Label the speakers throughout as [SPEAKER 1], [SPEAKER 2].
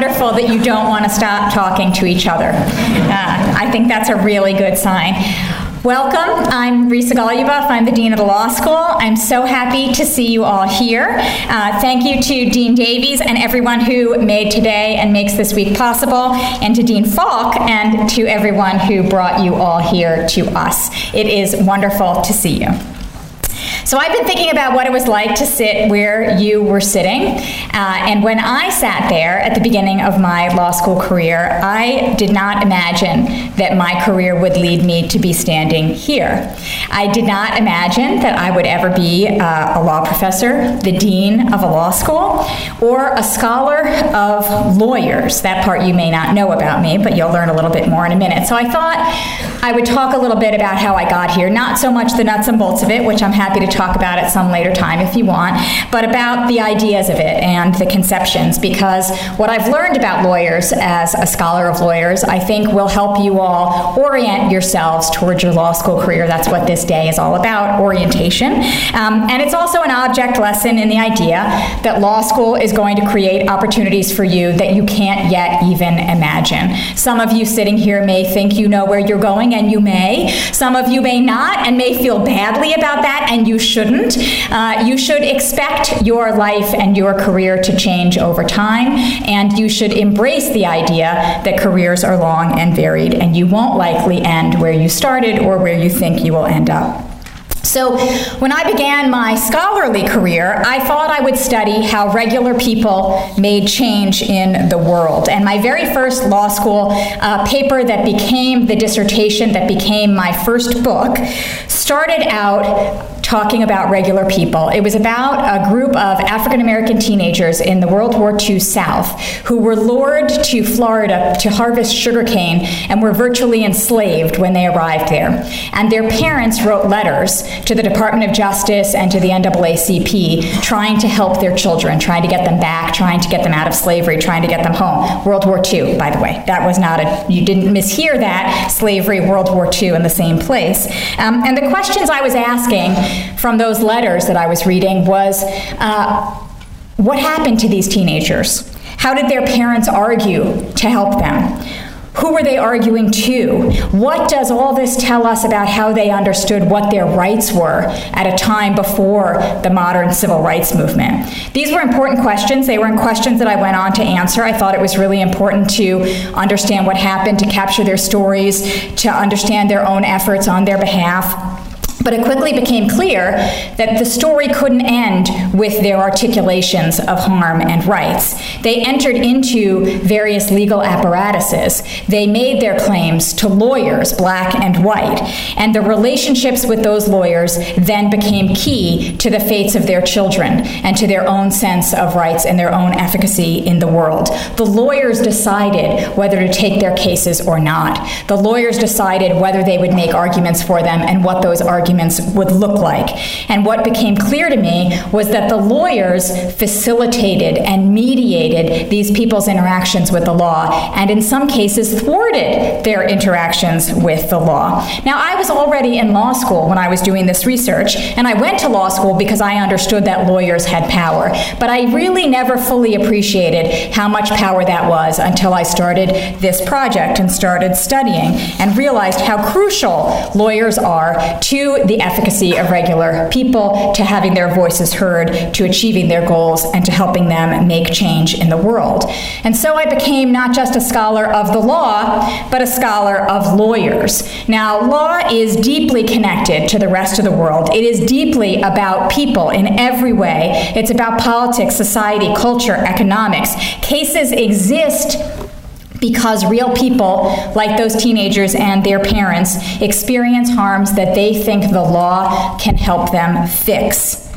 [SPEAKER 1] wonderful that you don't want to stop talking to each other. Uh, I think that's a really good sign. Welcome. I'm Risa Goluboff. I'm the Dean of the Law School. I'm so happy to see you all here. Uh, thank you to Dean Davies and everyone who made today and makes this week possible, and to Dean Falk and to everyone who brought you all here to us. It is wonderful to see you. So I've been thinking about what it was like to sit where you were sitting. Uh, and when I sat there at the beginning of my law school career, I did not imagine that my career would lead me to be standing here. I did not imagine that I would ever be uh, a law professor, the dean of a law school, or a scholar of lawyers. That part you may not know about me, but you'll learn a little bit more in a minute. So I thought I would talk a little bit about how I got here, not so much the nuts and bolts of it, which I'm happy to talk talk about at some later time if you want, but about the ideas of it and the conceptions, because what I've learned about lawyers as a scholar of lawyers, I think will help you all orient yourselves towards your law school career. That's what this day is all about orientation. Um, and it's also an object lesson in the idea that law school is going to create opportunities for you that you can't yet even imagine. Some of you sitting here may think you know where you're going, and you may. Some of you may not and may feel badly about that, and you shouldn't. Uh, you should expect your life and your career to change over time, and you should embrace the idea that careers are long and varied, and you won't likely end where you started or where you think you will end up. So, when I began my scholarly career, I thought I would study how regular people made change in the world. And my very first law school uh, paper that became the dissertation that became my first book started out talking about regular people. It was about a group of African American teenagers in the World War II South who were lured to Florida to harvest sugarcane and were virtually enslaved when they arrived there. And their parents wrote letters to the Department of Justice and to the NAACP trying to help their children, trying to get them back, trying to get them out of slavery, trying to get them home. World War II, by the way. That was not a, you didn't mishear that, slavery, World War II in the same place. Um, and the questions I was asking from those letters that I was reading was uh, what happened to these teenagers? How did their parents argue to help them? Who were they arguing to? What does all this tell us about how they understood what their rights were at a time before the modern civil rights movement? These were important questions. They were questions that I went on to answer. I thought it was really important to understand what happened, to capture their stories, to understand their own efforts on their behalf. But it quickly became clear that the story couldn't end with their articulations of harm and rights. They entered into various legal apparatuses. They made their claims to lawyers, black and white, and the relationships with those lawyers then became key to the fates of their children and to their own sense of rights and their own efficacy in the world. The lawyers decided whether to take their cases or not. The lawyers decided whether they would make arguments for them and what those arguments would look like. And what became clear to me was that the lawyers facilitated and mediated these people's interactions with the law, and in some cases thwarted their interactions with the law. Now, I was already in law school when I was doing this research, and I went to law school because I understood that lawyers had power. But I really never fully appreciated how much power that was until I started this project and started studying and realized how crucial lawyers are to the efficacy of regular people, to having their voices heard, to achieving their goals, and to helping them make change in the world. And so I became not just a scholar of the law, but a scholar of lawyers. Now, law is deeply connected to the rest of the world. It is deeply about people in every way. It's about politics, society, culture, economics. Cases exist because real people, like those teenagers and their parents, experience harms that they think the law can help them fix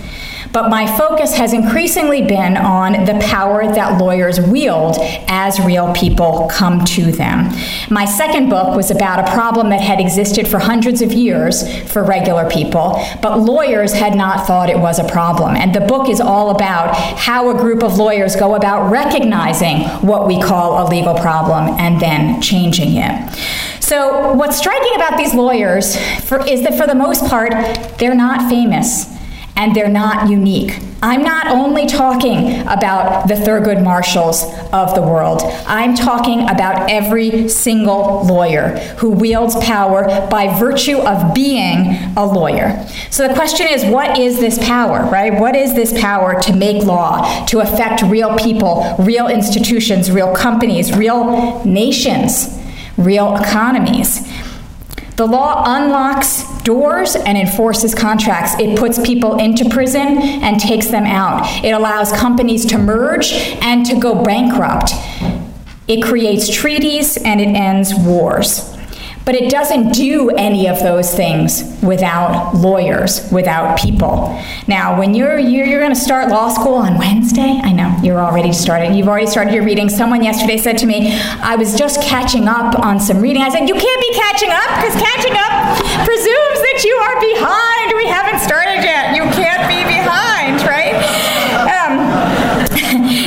[SPEAKER 1] but my focus has increasingly been on the power that lawyers wield as real people come to them. My second book was about a problem that had existed for hundreds of years for regular people, but lawyers had not thought it was a problem. And the book is all about how a group of lawyers go about recognizing what we call a legal problem and then changing it. So, what's striking about these lawyers for, is that for the most part, they're not famous and they're not unique. I'm not only talking about the Thurgood Marshalls of the world, I'm talking about every single lawyer who wields power by virtue of being a lawyer. So the question is what is this power, right? What is this power to make law, to affect real people, real institutions, real companies, real nations, real economies? The law unlocks doors and enforces contracts. It puts people into prison and takes them out. It allows companies to merge and to go bankrupt. It creates treaties and it ends wars. But it doesn't do any of those things without lawyers, without people. Now, when you're you're, you're going to start law school on Wednesday, I know you're already started. You've already started your reading. Someone yesterday said to me, "I was just catching up on some reading." I said, "You can't be catching up because catching up presumes that you are behind. We haven't started yet. You can't be behind, right?" Um,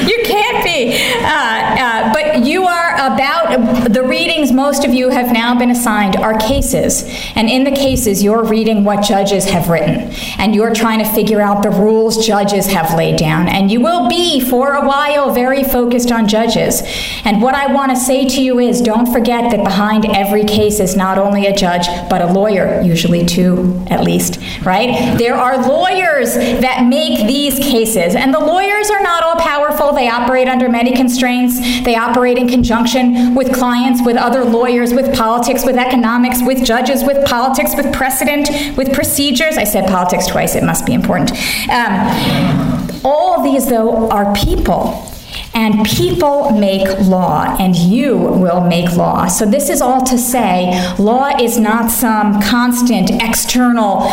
[SPEAKER 1] you can't be. Uh, uh, but you are about the readings most of you have been assigned are cases. And in the cases, you're reading what judges have written. And you're trying to figure out the rules judges have laid down. And you will be, for a while, very focused on judges. And what I want to say to you is don't forget that behind every case is not only a judge, but a lawyer, usually two at least, right? There are lawyers that make these cases. And the lawyers are not all powerful, they operate under many constraints, they operate in conjunction with clients, with other lawyers, with politics, with economics, with judges, with politics, with precedent, with procedures. I said politics twice, it must be important. Um, all these, though, are people. And people make law, and you will make law. So, this is all to say law is not some constant external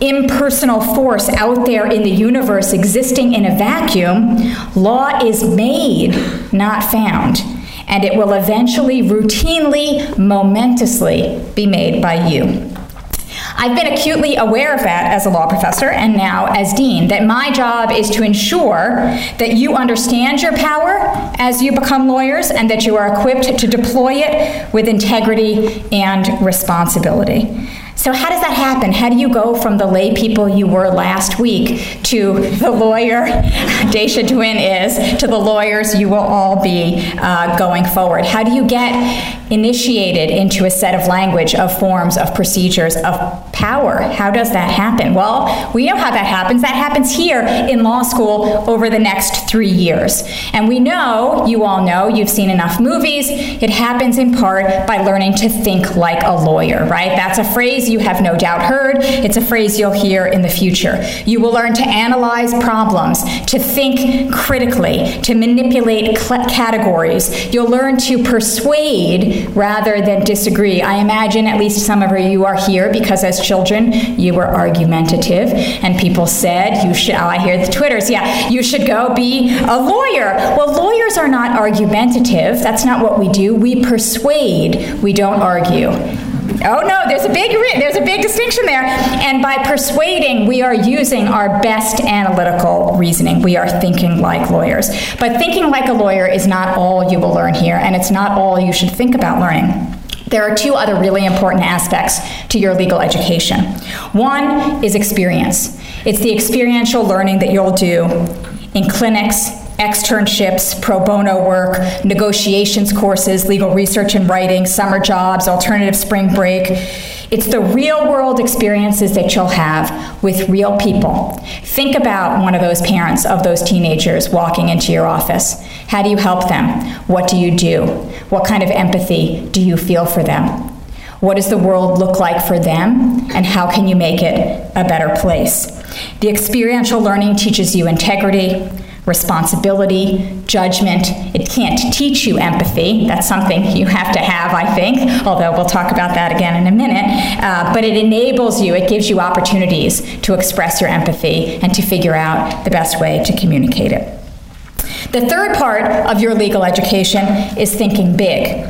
[SPEAKER 1] impersonal force out there in the universe existing in a vacuum. Law is made, not found and it will eventually, routinely, momentously be made by you. I've been acutely aware of that as a law professor and now as dean, that my job is to ensure that you understand your power as you become lawyers and that you are equipped to deploy it with integrity and responsibility. So, how does that happen? How do you go from the lay people you were last week to the lawyer Daisha Dwin is, to the lawyers you will all be uh, going forward? How do you get initiated into a set of language, of forms, of procedures, of power? How does that happen? Well, we know how that happens. That happens here in law school over the next three years. And we know, you all know, you've seen enough movies, it happens in part by learning to think like a lawyer, right? That's a phrase you have no doubt heard. It's a phrase you'll hear in the future. You will learn to analyze problems, to think critically, to manipulate cl- categories. You'll learn to persuade rather than disagree. I imagine at least some of you are here because as children you were argumentative and people said you should oh I hear the twitters yeah you should go be a lawyer well lawyers are not argumentative that's not what we do we persuade we don't argue Oh no, there's a big there's a big distinction there. And by persuading, we are using our best analytical reasoning. We are thinking like lawyers. But thinking like a lawyer is not all you will learn here, and it's not all you should think about learning. There are two other really important aspects to your legal education. One is experience. It's the experiential learning that you'll do in clinics, externships, pro bono work, negotiations courses, legal research and writing, summer jobs, alternative spring break. It's the real world experiences that you'll have with real people. Think about one of those parents of those teenagers walking into your office. How do you help them? What do you do? What kind of empathy do you feel for them? What does the world look like for them? And how can you make it a better place? The experiential learning teaches you integrity, responsibility, judgment. It can't teach you empathy. That's something you have to have, I think, although we'll talk about that again in a minute. Uh, but it enables you, it gives you opportunities to express your empathy and to figure out the best way to communicate it. The third part of your legal education is thinking big.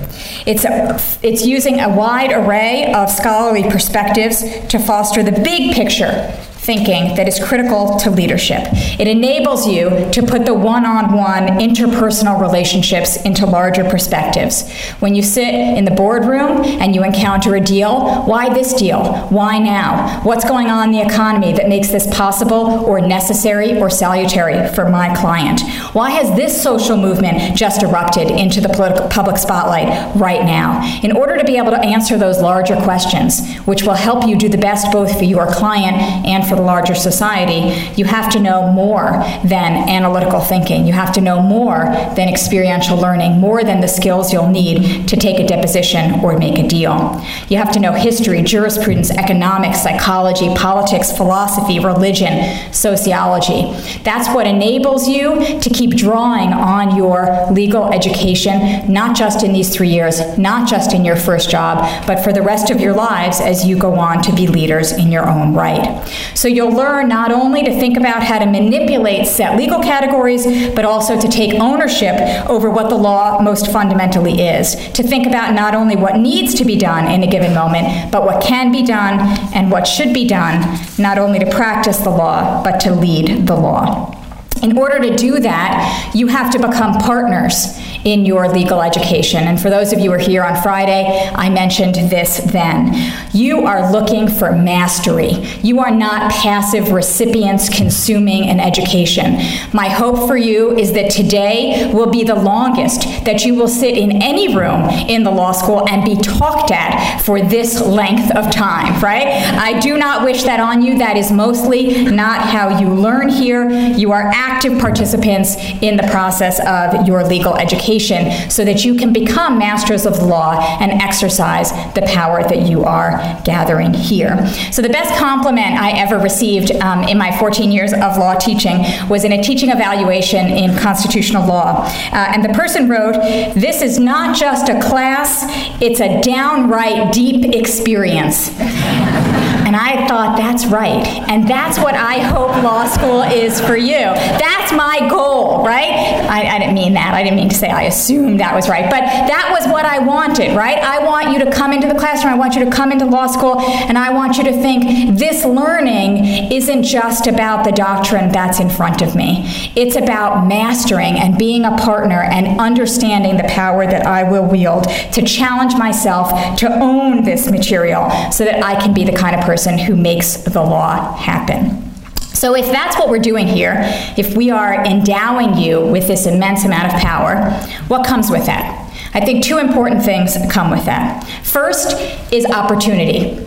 [SPEAKER 1] It's, a, it's using a wide array of scholarly perspectives to foster the big picture thinking that is critical to leadership. It enables you to put the one on one interpersonal relationships into larger perspectives. When you sit in the boardroom and you encounter a deal, why this deal? Why now? What's going on in the economy that makes this possible or necessary or salutary for my client? Why has this social movement just erupted into the political, public spotlight right now? In order to be able to answer those larger questions, which will help you do the best both for your client and for the larger society, you have to know more than analytical thinking. You have to know more than experiential learning, more than the skills you'll need to take a deposition or make a deal. You have to know history, jurisprudence, economics, psychology, politics, philosophy, religion, sociology. That's what enables you to keep drawing on your legal education, not just in these three years, not just in your first job, but for the rest of your lives as you go on to be leaders in your own right. So you'll learn not only to think about how to manipulate set legal categories, but also to take ownership over what the law most fundamentally is, to think about not only what needs to be done in a given moment, but what can be done and what should be done, not only to practice the law, but to lead the law. In order to do that, you have to become partners in your legal education. And for those of you who are here on Friday, I mentioned this then. You are looking for mastery. You are not passive recipients consuming an education. My hope for you is that today will be the longest that you will sit in any room in the law school and be talked at for this length of time, right? I do not wish that on you. That is mostly not how you learn here. You are active participants in the process of your legal education education so that you can become masters of law and exercise the power that you are gathering here. So, the best compliment I ever received um, in my 14 years of law teaching was in a teaching evaluation in constitutional law. Uh, and the person wrote, This is not just a class, it's a downright deep experience. And I thought, that's right. And that's what I hope law school is for you. That's my goal, right? I, I, didn't mean that. I didn't mean to say I assumed that was right. But that was what I wanted, right? I want you to come into the classroom. I want you to come into law school. And I want you to think this learning isn't just about the doctrine that's in front of me. It's about mastering and being a partner and understanding the power that I will wield to challenge myself to own this material so that I can be the kind of person person who makes the law happen. So, if that's what we're doing here, if we are endowing you with this immense amount of power, what comes with that? I think two important things come with that. First is opportunity.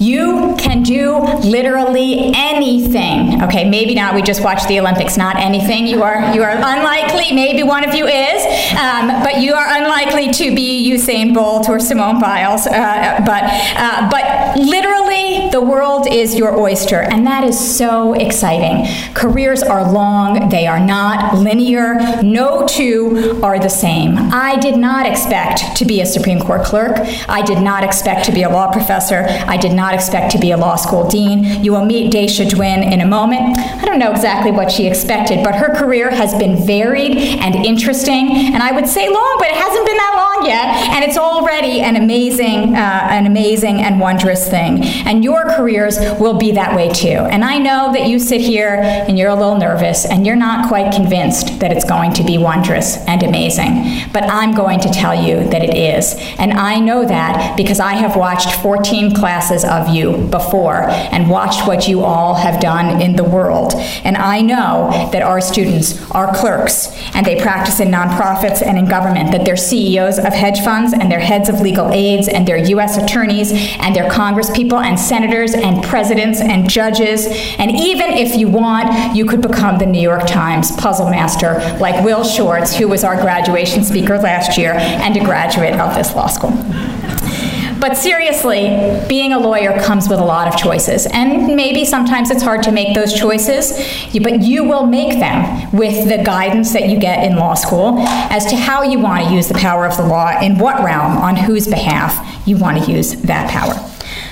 [SPEAKER 1] You can do literally anything. Okay, maybe not. We just watched the Olympics. Not anything. You are you are unlikely. Maybe one of you is, um, but you are unlikely to be Usain Bolt or Simone Biles. Uh, but uh, but literally, the world is your oyster, and that is so exciting. Careers are long. They are not linear. No two are the same. I did not expect to be a Supreme Court clerk. I did not expect to be a law professor. I did not not expect to be a law school dean. You will meet Daisha Dwin in a moment. I don't know exactly what she expected, but her career has been varied and interesting, and I would say long, but it hasn't been that long yet, and it's already an amazing, uh, an amazing and wondrous thing. And your careers will be that way too. And I know that you sit here and you're a little nervous and you're not quite convinced that it's going to be wondrous and amazing, but I'm going to tell you that it is. And I know that because I have watched 14 classes of of you before and watched what you all have done in the world. And I know that our students are clerks and they practice in nonprofits and in government, that they're CEOs of hedge funds and they're heads of legal aides and they're U.S. attorneys and they're congresspeople and senators and presidents and judges. And even if you want, you could become the New York Times puzzle master like Will Shortz, who was our graduation speaker last year and a graduate of this law school. But seriously, being a lawyer comes with a lot of choices. And maybe sometimes it's hard to make those choices, but you will make them with the guidance that you get in law school as to how you want to use the power of the law, in what realm, on whose behalf you want to use that power.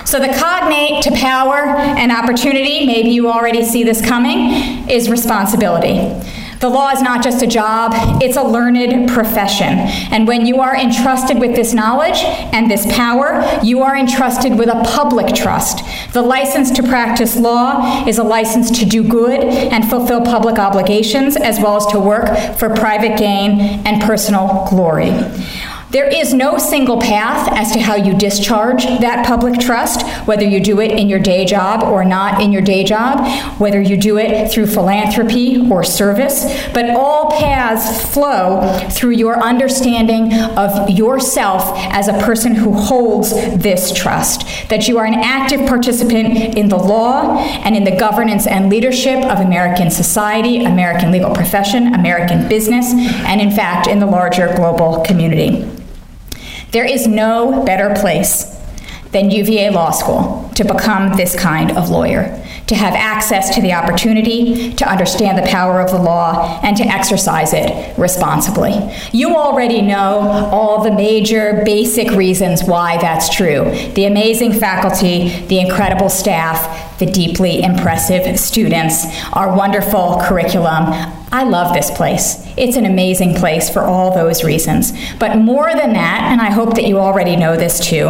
[SPEAKER 1] So, the cognate to power and opportunity, maybe you already see this coming, is responsibility. The law is not just a job, it's a learned profession. And when you are entrusted with this knowledge and this power, you are entrusted with a public trust. The license to practice law is a license to do good and fulfill public obligations, as well as to work for private gain and personal glory. There is no single path as to how you discharge that public trust, whether you do it in your day job or not in your day job, whether you do it through philanthropy or service, but all paths flow through your understanding of yourself as a person who holds this trust, that you are an active participant in the law and in the governance and leadership of American society, American legal profession, American business, and in fact, in the larger global community. There is no better place than UVA Law School to become this kind of lawyer, to have access to the opportunity, to understand the power of the law, and to exercise it responsibly. You already know all the major basic reasons why that's true the amazing faculty, the incredible staff, the deeply impressive students, our wonderful curriculum. I love this place. It's an amazing place for all those reasons. But more than that, and I hope that you already know this too,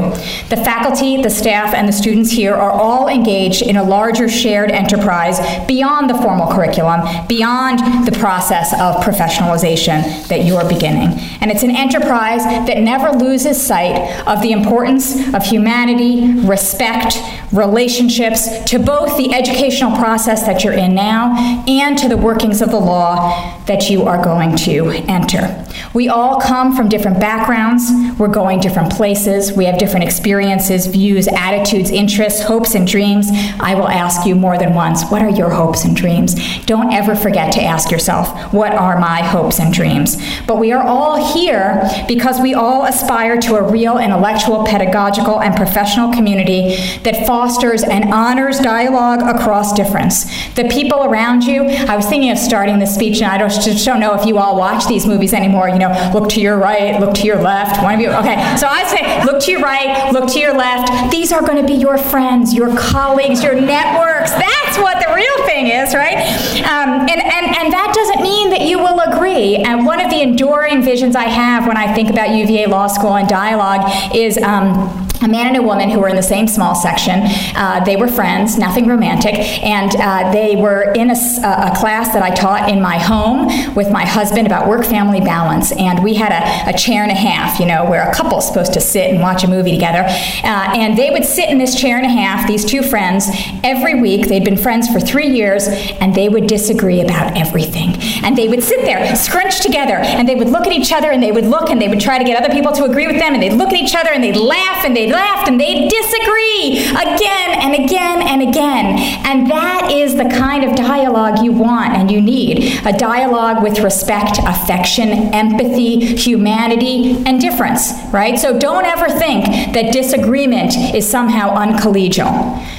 [SPEAKER 1] the faculty, the staff, and the students here are all engaged in a larger shared enterprise beyond the formal curriculum, beyond the process of professionalization that you're beginning. And it's an enterprise that never loses sight of the importance of humanity, respect, relationships to both the educational process that you're in now and to the workings of the law that you are going to enter. We all come from different backgrounds, we're going different places, we have different experiences, views, attitudes, interests, hopes, and dreams. I will ask you more than once what are your hopes and dreams? Don't ever forget to ask yourself, what are my hopes and dreams? But we are all here because we all aspire to a real intellectual, pedagogical, and professional community that fosters and honors dialogue across difference. The people around you, I was thinking of starting this speech, and I just don't know if you all watch these movies anymore. You know, look to your right, look to your left. One of you, okay. So I say, look to your right, look to your left. These are going to be your friends, your colleagues, your networks. That's what the real thing is, right? Um, and, and, and that doesn't mean that you will agree. And one of the enduring visions I have when I think about UVA Law School and dialogue is. Um, a man and a woman who were in the same small section. Uh, they were friends, nothing romantic, and uh, they were in a, a, class that I taught in my home with my husband about work family balance. And we had a, a chair and a half, you know, where a couple's supposed to sit and watch a movie together. Uh, and they would sit in this chair and a half, these two friends, every week. They'd been friends for three years, and they would disagree about everything. And they would sit there, scrunched together, and they would look at each other, and they would look, and they would try to get other people to agree with them, and they'd look at each other, and they'd laugh, and they'd laughed and they disagree again and again and again. And that is the kind of dialogue you want and you need a dialogue with respect, affection, empathy, humanity, and difference, right? So don't ever think that disagreement is somehow uncollegial.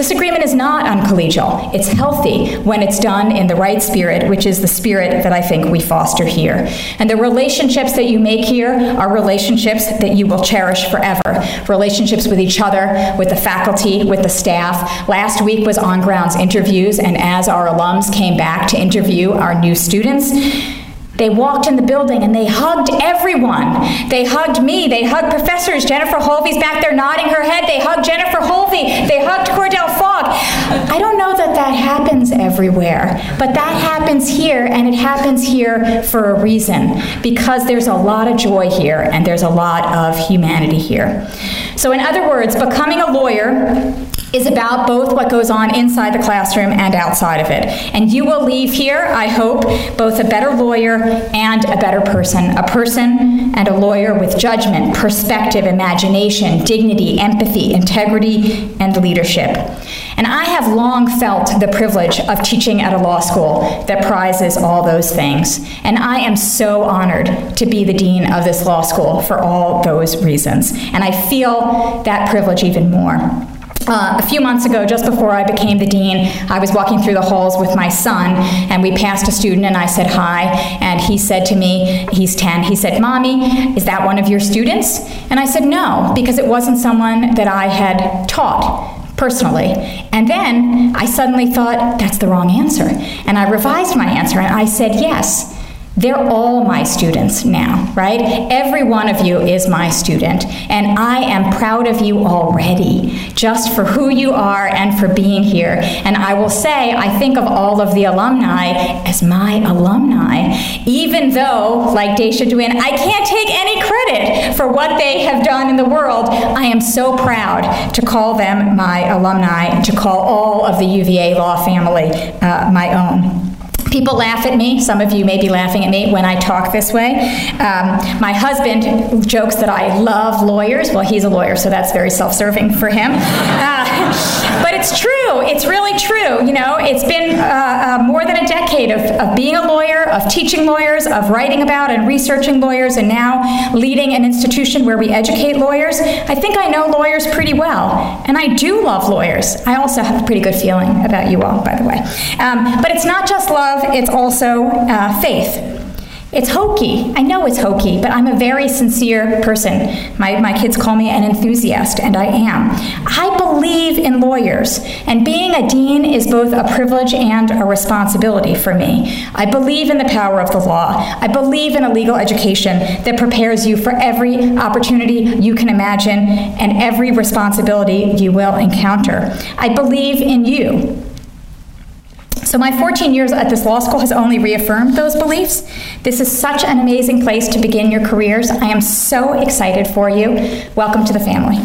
[SPEAKER 1] Disagreement is not uncollegial. It's healthy when it's done in the right spirit, which is the spirit that I think we foster here. And the relationships that you make here are relationships that you will cherish forever. Relationships with each other, with the faculty, with the staff. Last week was on grounds interviews, and as our alums came back to interview our new students, they walked in the building and they hugged everyone. They hugged me. They hugged professors. Jennifer Holvey's back there nodding her head. They hugged Jennifer Holvey. They hugged Cordell Fogg. I don't know that that happens everywhere, but that happens here, and it happens here for a reason because there's a lot of joy here and there's a lot of humanity here. So, in other words, becoming a lawyer is about both what goes on inside the classroom and outside of it. And you will leave here, I hope, both a better lawyer and a better person. A person and a lawyer with judgment, perspective, imagination, dignity, empathy, integrity, and leadership. And I have long felt the privilege of teaching at a law school that prizes all those things. And I am so honored to be the dean of this law school for all those reasons. And I feel that privilege even more. Uh, a few months ago, just before I became the dean, I was walking through the halls with my son, and we passed a student, and I said hi, and he said to me, he's 10, he said, Mommy, is that one of your students? And I said, No, because it wasn't someone that I had taught personally. And then I suddenly thought, that's the wrong answer. And I revised my answer and I said, yes. They're all my students now, right? Every one of you is my student, and I am proud of you already, just for who you are and for being here. And I will say, I think of all of the alumni as my alumni, even though, like Daisha Duin, I can't take any credit for what they have done in the world. I am so proud to call them my alumni, to call all of the UVA law family uh, my own. People laugh at me. Some of you may be laughing at me when I talk this way. Um, my husband jokes that I love lawyers. Well, he's a lawyer, so that's very self serving for him. Uh, but it's true. It's really true. You know, it's been uh, uh, more than a decade of, of being a lawyer, of teaching lawyers, of writing about and researching lawyers, and now leading an institution where we educate lawyers. I think I know lawyers pretty well. And I do love lawyers. I also have a pretty good feeling about you all, by the way. Um, but it's not just love it's also uh, faith. It's hokey. I know it's hokey, but I'm a very sincere person. My, my kids call me an enthusiast, and I am. I believe in lawyers, and being a dean is both a privilege and a responsibility for me. I believe in the power of the law. I believe in a legal education that prepares you for every opportunity you can imagine and every responsibility you will encounter. I believe in you. So, my 14 years at this law school has only reaffirmed those beliefs. This is such an amazing place to begin your careers. I am so excited for you. Welcome to the family.